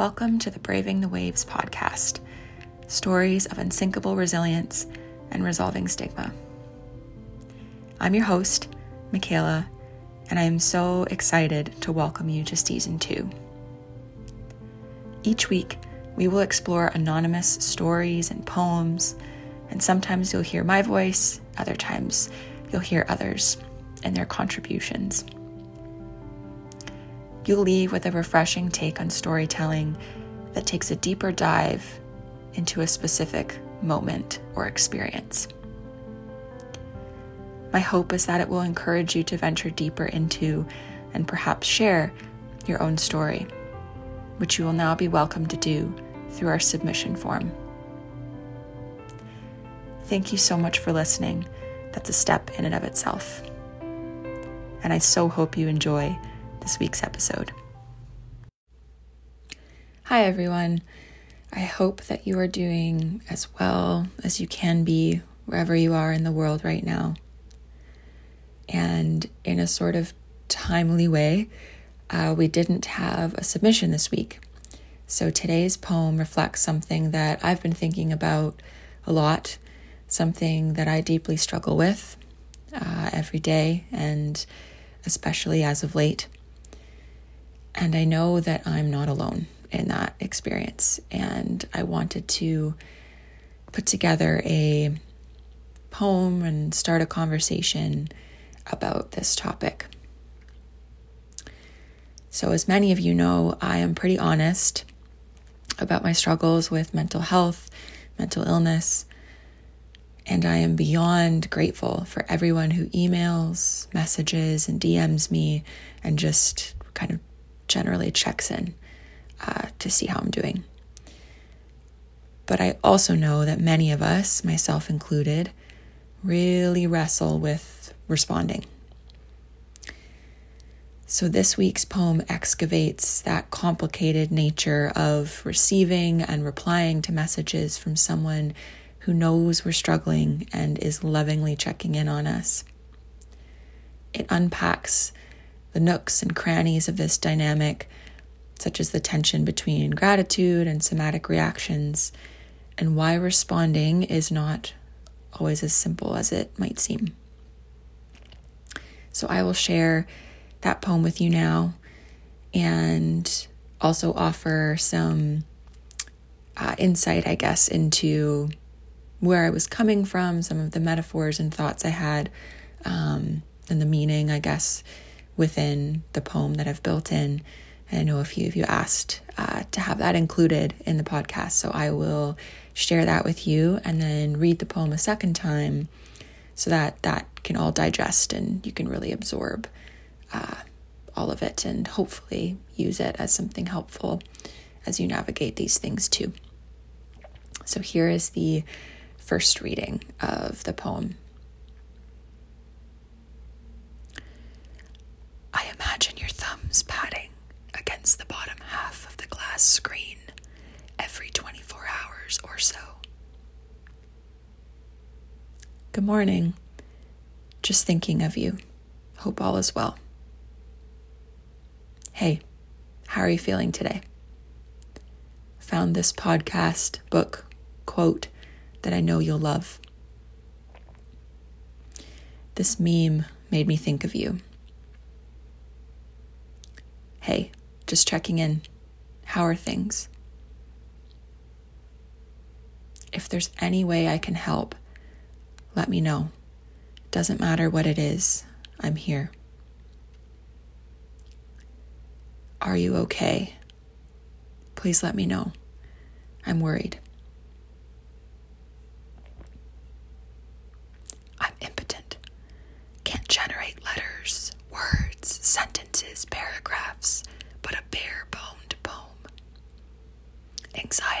Welcome to the Braving the Waves podcast stories of unsinkable resilience and resolving stigma. I'm your host, Michaela, and I am so excited to welcome you to season two. Each week, we will explore anonymous stories and poems, and sometimes you'll hear my voice, other times, you'll hear others and their contributions. You'll leave with a refreshing take on storytelling that takes a deeper dive into a specific moment or experience. My hope is that it will encourage you to venture deeper into and perhaps share your own story, which you will now be welcome to do through our submission form. Thank you so much for listening. That's a step in and of itself. And I so hope you enjoy this week's episode. Hi, everyone. I hope that you are doing as well as you can be wherever you are in the world right now. And in a sort of timely way, uh, we didn't have a submission this week. So today's poem reflects something that I've been thinking about a lot, something that I deeply struggle with uh, every day, and especially as of late. And I know that I'm not alone in that experience. And I wanted to put together a poem and start a conversation about this topic. So, as many of you know, I am pretty honest about my struggles with mental health, mental illness, and I am beyond grateful for everyone who emails, messages, and DMs me and just kind of generally checks in uh, to see how I'm doing. But I also know that many of us, myself included, really wrestle with responding. So, this week's poem excavates that complicated nature of receiving and replying to messages from someone who knows we're struggling and is lovingly checking in on us. It unpacks the nooks and crannies of this dynamic such as the tension between gratitude and somatic reactions, and why responding is not always as simple as it might seem. So, I will share that poem with you now and also offer some uh, insight, I guess, into where I was coming from, some of the metaphors and thoughts I had, um, and the meaning, I guess, within the poem that I've built in. I know a few of you asked uh, to have that included in the podcast, so I will share that with you and then read the poem a second time so that that can all digest and you can really absorb uh, all of it and hopefully use it as something helpful as you navigate these things too. So here is the first reading of the poem. I imagine your thumbs patting the bottom half of the glass screen every 24 hours or so. Good morning. Just thinking of you. Hope all is well. Hey, how are you feeling today? Found this podcast, book, quote that I know you'll love. This meme made me think of you. Hey, just checking in. How are things? If there's any way I can help, let me know. Doesn't matter what it is, I'm here. Are you okay? Please let me know. I'm worried. I'm impotent. Can't generate letters, words, sentences, paragraphs but a bare boned poem.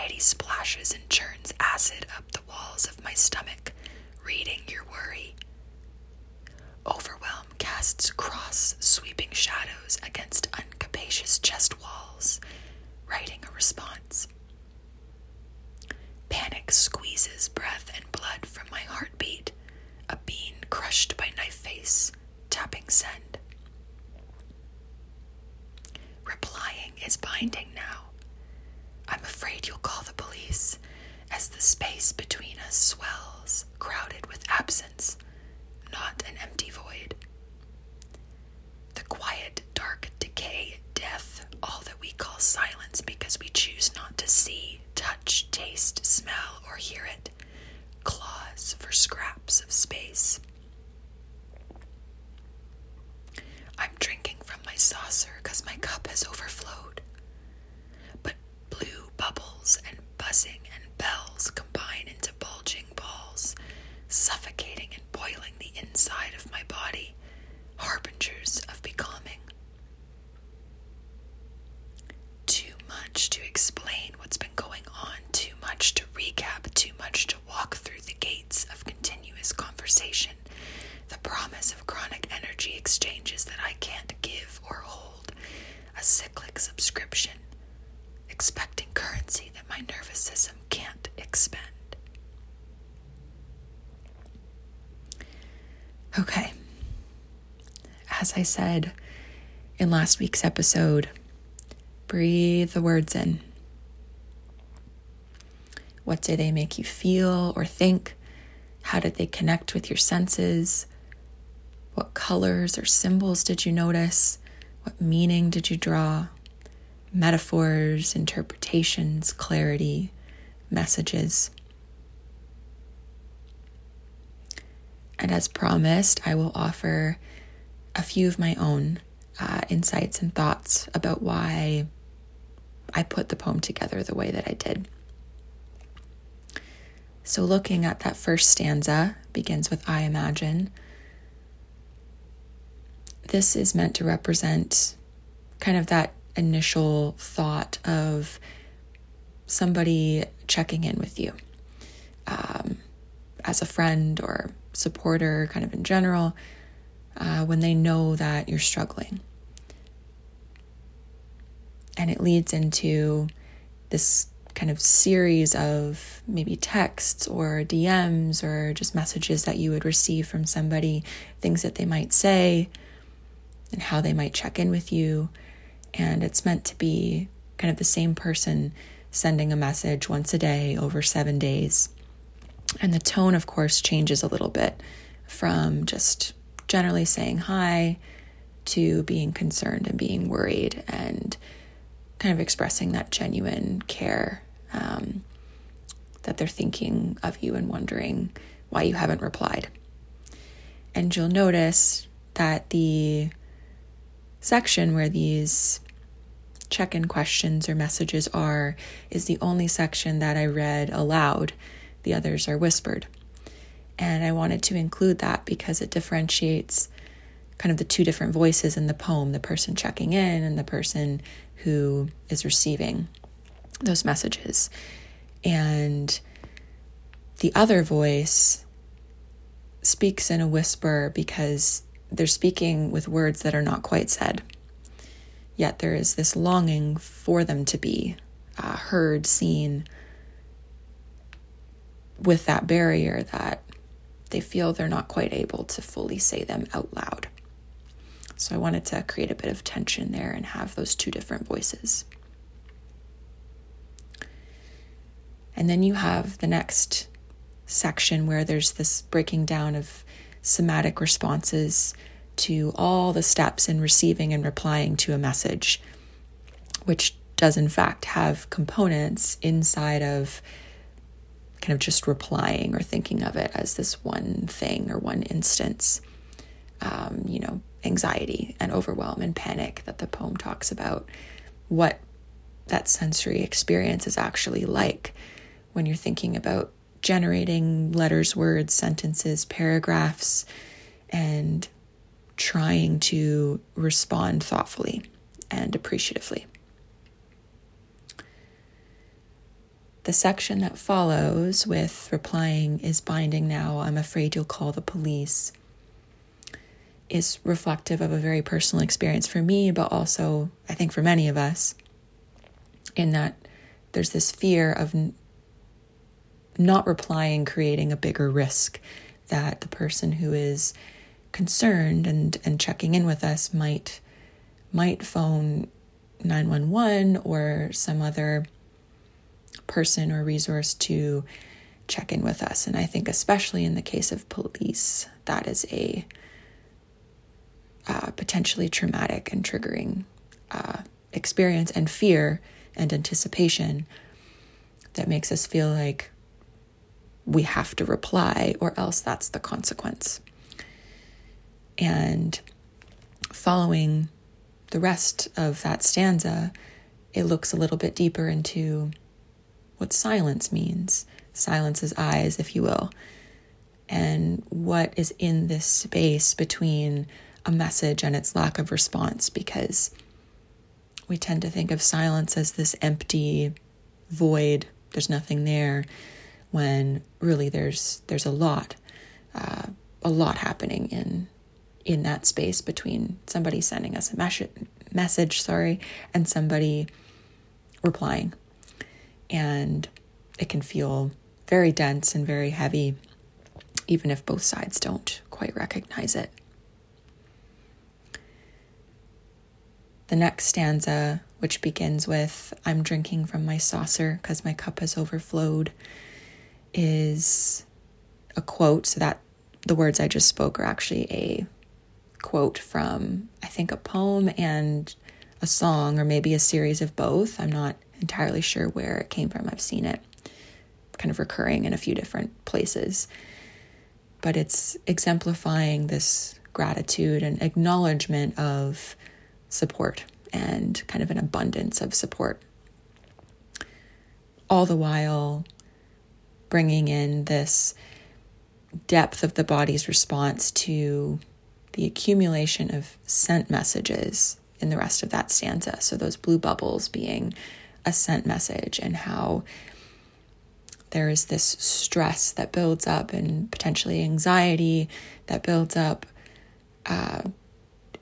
Anxiety splashes and churns acid up the walls of my stomach, reading your worry. Overwhelm casts cross, sweeping shadows against uncapacious chest walls, writing a response. Panic squeezes breath and blood from my heartbeat, a bean crushed by knife face, tapping send. Replying is binding now. I'm afraid you'll call the police, as the space between us swells, crowded with absence, not an empty void. The quiet, dark decay, death, all that we call silence because we choose not to see, touch, taste, smell, or hear it, claws for scraps of space. I said in last week's episode, breathe the words in. What do they make you feel or think? How did they connect with your senses? What colors or symbols did you notice? What meaning did you draw? Metaphors, interpretations, clarity, messages. And as promised, I will offer a few of my own uh, insights and thoughts about why I put the poem together the way that I did. So, looking at that first stanza, begins with I imagine. This is meant to represent kind of that initial thought of somebody checking in with you um, as a friend or supporter, kind of in general, uh, when they know that you're struggling. And it leads into this kind of series of maybe texts or DMs or just messages that you would receive from somebody, things that they might say, and how they might check in with you. And it's meant to be kind of the same person sending a message once a day over seven days. And the tone, of course, changes a little bit from just generally saying hi to being concerned and being worried and kind of expressing that genuine care um, that they're thinking of you and wondering why you haven't replied. And you'll notice that the section where these check in questions or messages are is the only section that I read aloud. The others are whispered. And I wanted to include that because it differentiates kind of the two different voices in the poem the person checking in and the person who is receiving those messages. And the other voice speaks in a whisper because they're speaking with words that are not quite said. Yet there is this longing for them to be uh, heard, seen, with that barrier that they feel they're not quite able to fully say them out loud. So I wanted to create a bit of tension there and have those two different voices. And then you have the next section where there's this breaking down of somatic responses to all the steps in receiving and replying to a message, which does in fact have components inside of kind of just replying or thinking of it as this one thing or one instance. Um, you know, anxiety and overwhelm and panic that the poem talks about, what that sensory experience is actually like when you're thinking about generating letters, words, sentences, paragraphs, and trying to respond thoughtfully and appreciatively. The section that follows with replying is binding now, I'm afraid you'll call the police, is reflective of a very personal experience for me, but also I think for many of us, in that there's this fear of not replying creating a bigger risk that the person who is concerned and and checking in with us might might phone 911 or some other person or resource to check in with us. And I think, especially in the case of police, that is a uh, potentially traumatic and triggering uh, experience and fear and anticipation that makes us feel like we have to reply or else that's the consequence. And following the rest of that stanza, it looks a little bit deeper into what silence means. Silence is eyes, if you will. And what is in this space between a message and its lack of response, because we tend to think of silence as this empty void, there's nothing there, when really there's there's a lot, uh, a lot happening in in that space between somebody sending us a mes- message, sorry, and somebody replying. And it can feel very dense and very heavy, even if both sides don't quite recognize it. The next stanza, which begins with, I'm drinking from my saucer because my cup has overflowed, is a quote. So that the words I just spoke are actually a quote from, I think, a poem and a song, or maybe a series of both. I'm not entirely sure where it came from. I've seen it kind of recurring in a few different places. But it's exemplifying this gratitude and acknowledgement of support and kind of an abundance of support. All the while bringing in this depth of the body's response to the accumulation of sent messages in the rest of that stanza. So, those blue bubbles being a sent message, and how there is this stress that builds up and potentially anxiety that builds up uh,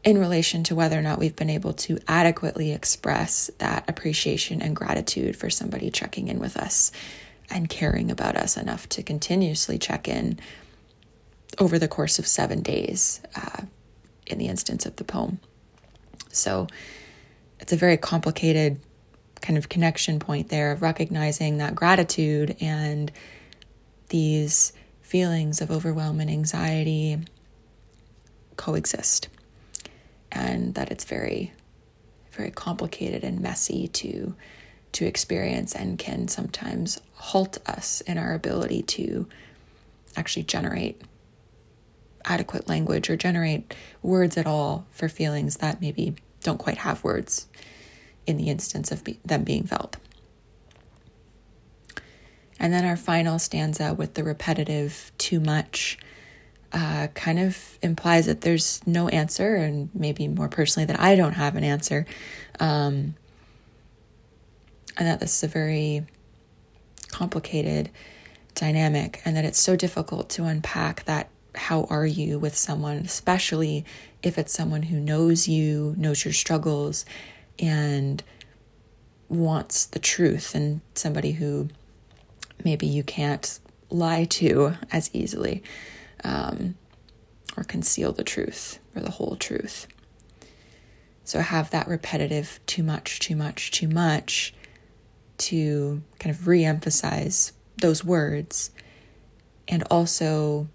in relation to whether or not we've been able to adequately express that appreciation and gratitude for somebody checking in with us and caring about us enough to continuously check in over the course of seven days uh, in the instance of the poem. So it's a very complicated kind of connection point there of recognizing that gratitude and these feelings of overwhelming anxiety coexist and that it's very very complicated and messy to to experience and can sometimes halt us in our ability to actually generate adequate language or generate words at all for feelings that maybe don't quite have words in the instance of be- them being felt. And then our final stanza with the repetitive too much uh, kind of implies that there's no answer, and maybe more personally, that I don't have an answer. Um, and that this is a very complicated dynamic, and that it's so difficult to unpack that how are you with someone, especially if it's someone who knows you, knows your struggles, and wants the truth, and somebody who maybe you can't lie to as easily um, or conceal the truth or the whole truth. So have that repetitive too much, too much, too much to kind of re emphasize those words and also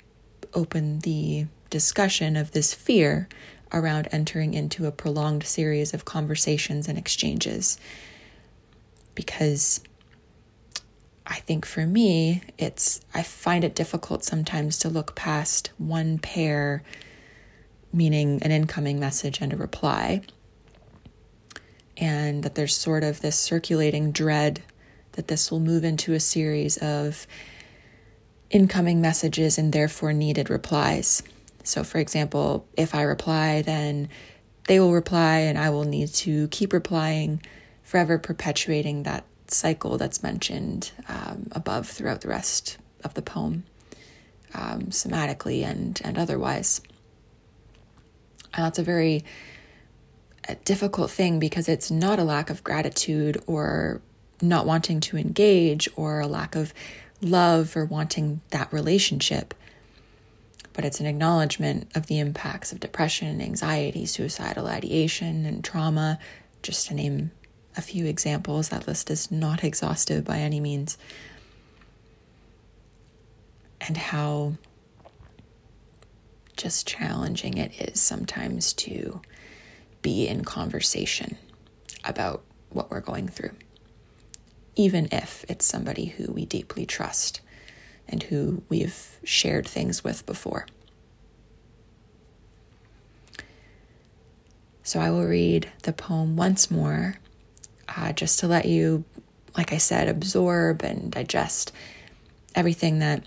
open the discussion of this fear around entering into a prolonged series of conversations and exchanges. Because I think for me, it's, I find it difficult sometimes to look past one pair, meaning an incoming message and a reply, and that there's sort of this circulating dread that this will move into a series of incoming messages and therefore needed replies. So, for example, if I reply, then they will reply, and I will need to keep replying, forever perpetuating that cycle that's mentioned um, above throughout the rest of the poem, um, somatically and, and otherwise. And that's a very a difficult thing because it's not a lack of gratitude or not wanting to engage or a lack of love or wanting that relationship, but it's an acknowledgement of the impacts of depression, anxiety, suicidal ideation, and trauma, just to name a few examples. That list is not exhaustive by any means. And how just challenging it is sometimes to be in conversation about what we're going through, even if it's somebody who we deeply trust and who we've shared things with before. So I will read the poem once more, uh, just to let you, like I said, absorb and digest everything that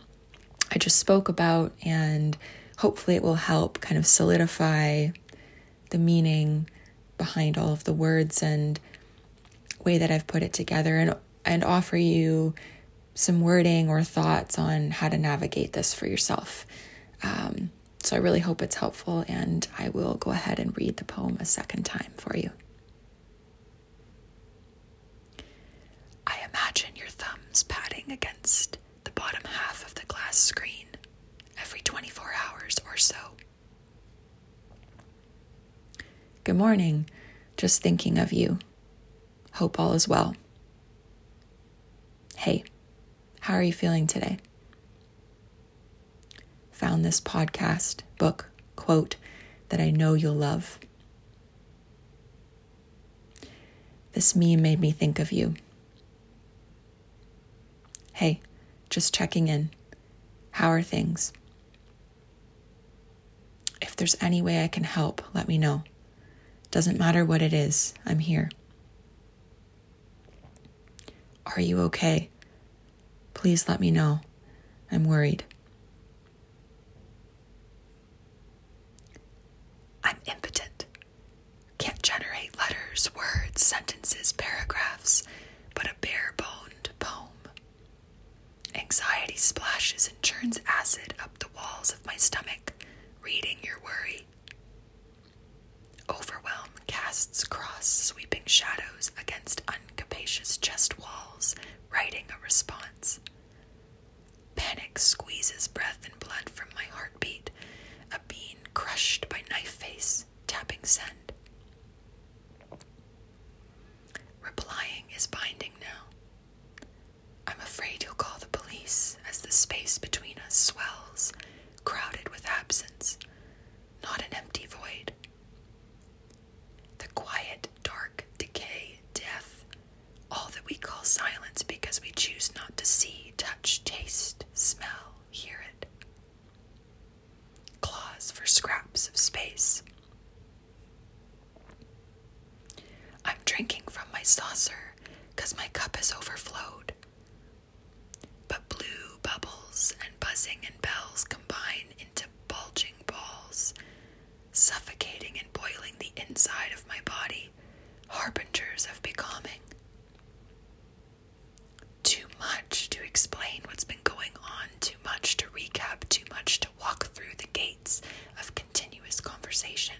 I just spoke about, and hopefully it will help kind of solidify the meaning behind all of the words and way that I've put it together and and offer you some wording or thoughts on how to navigate this for yourself. Um, so I really hope it's helpful, and I will go ahead and read the poem a second time for you. I imagine your thumbs patting against the bottom half of the glass screen every 24 hours or so. Good morning. Just thinking of you. Hope all is well. Hey, how are you feeling today? found this podcast, book, quote that I know you'll love. This meme made me think of you. Hey, just checking in. How are things? If there's any way I can help, let me know. Doesn't matter what it is, I'm here. Are you okay? Please let me know. I'm worried. I'm impotent. Can't generate letters, words, sentences, paragraphs, but a bare boned poem. Anxiety splashes and churns acid up the walls of my stomach, reading your worry. Overwhelm casts cross sweeping shadows against uncapacious chest walls, writing a response. Panic squeezes breath and blood from my heartbeat, a bean crushed by knife face, tapping send. Replying is binding now. I'm afraid you'll call the police as the space between us swells, crowded with absence, not an empty void. The quiet, dark all that we call silence because we choose not to see, touch, taste, smell, hear it claws for scraps of space. I'm drinking from my saucer because my cup has overflowed. But blue bubbles and buzzing and bells combine into bulging balls, suffocating and boiling the inside of my body, harbingers of becoming. Too much to explain what's been going on, too much to recap, too much to walk through gates of continuous conversation.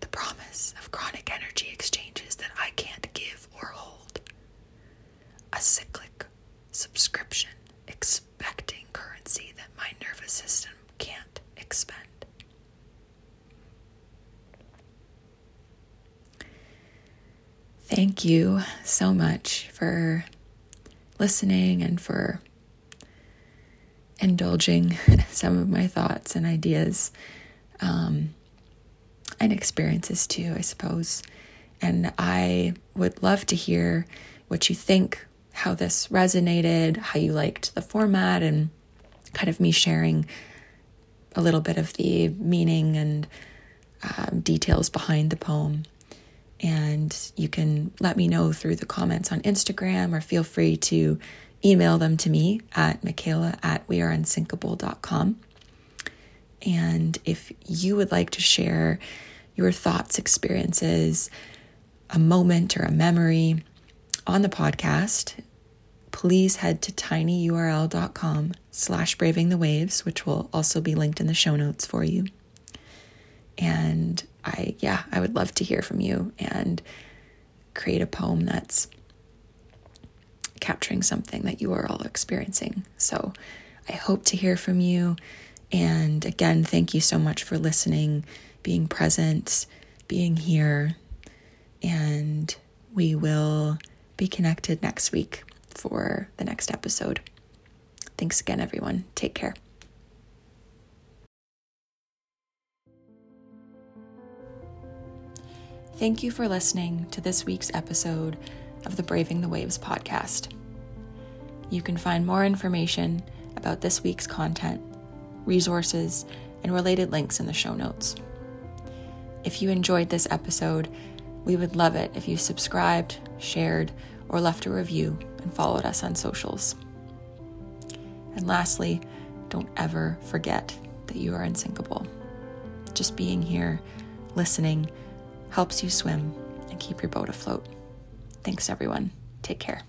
The promise of chronic energy exchanges that I can't give or hold. A cyclic subscription expecting currency that my nervous system can't expend. Thank you so much for listening and for indulging some of my thoughts and ideas um, and experiences too, I suppose. And I would love to hear what you think, how this resonated, how you liked the format, and kind of me sharing a little bit of the meaning and um, details behind the poem. And you can let me know through the comments on Instagram or feel free to email them to me at Michaela at weareunsinkable.com. And if you would like to share your thoughts, experiences, a moment or a memory on the podcast, please head to tinyurl.com slash braving the waves, which will also be linked in the show notes for you. And I, yeah, I would love to hear from you and create a poem that's capturing something that you are all experiencing. So I hope to hear from you. And again, thank you so much for listening, being present, being here. And we will be connected next week for the next episode. Thanks again, everyone. Take care. Thank you for listening to this week's episode of the Braving the Waves podcast. You can find more information about this week's content, resources, and related links in the show notes. If you enjoyed this episode, we would love it if you subscribed, shared, or left a review and followed us on socials. And lastly, don't ever forget that you are unsinkable. Just being here, listening, helps you swim and keep your boat afloat. Thanks, everyone. Take care.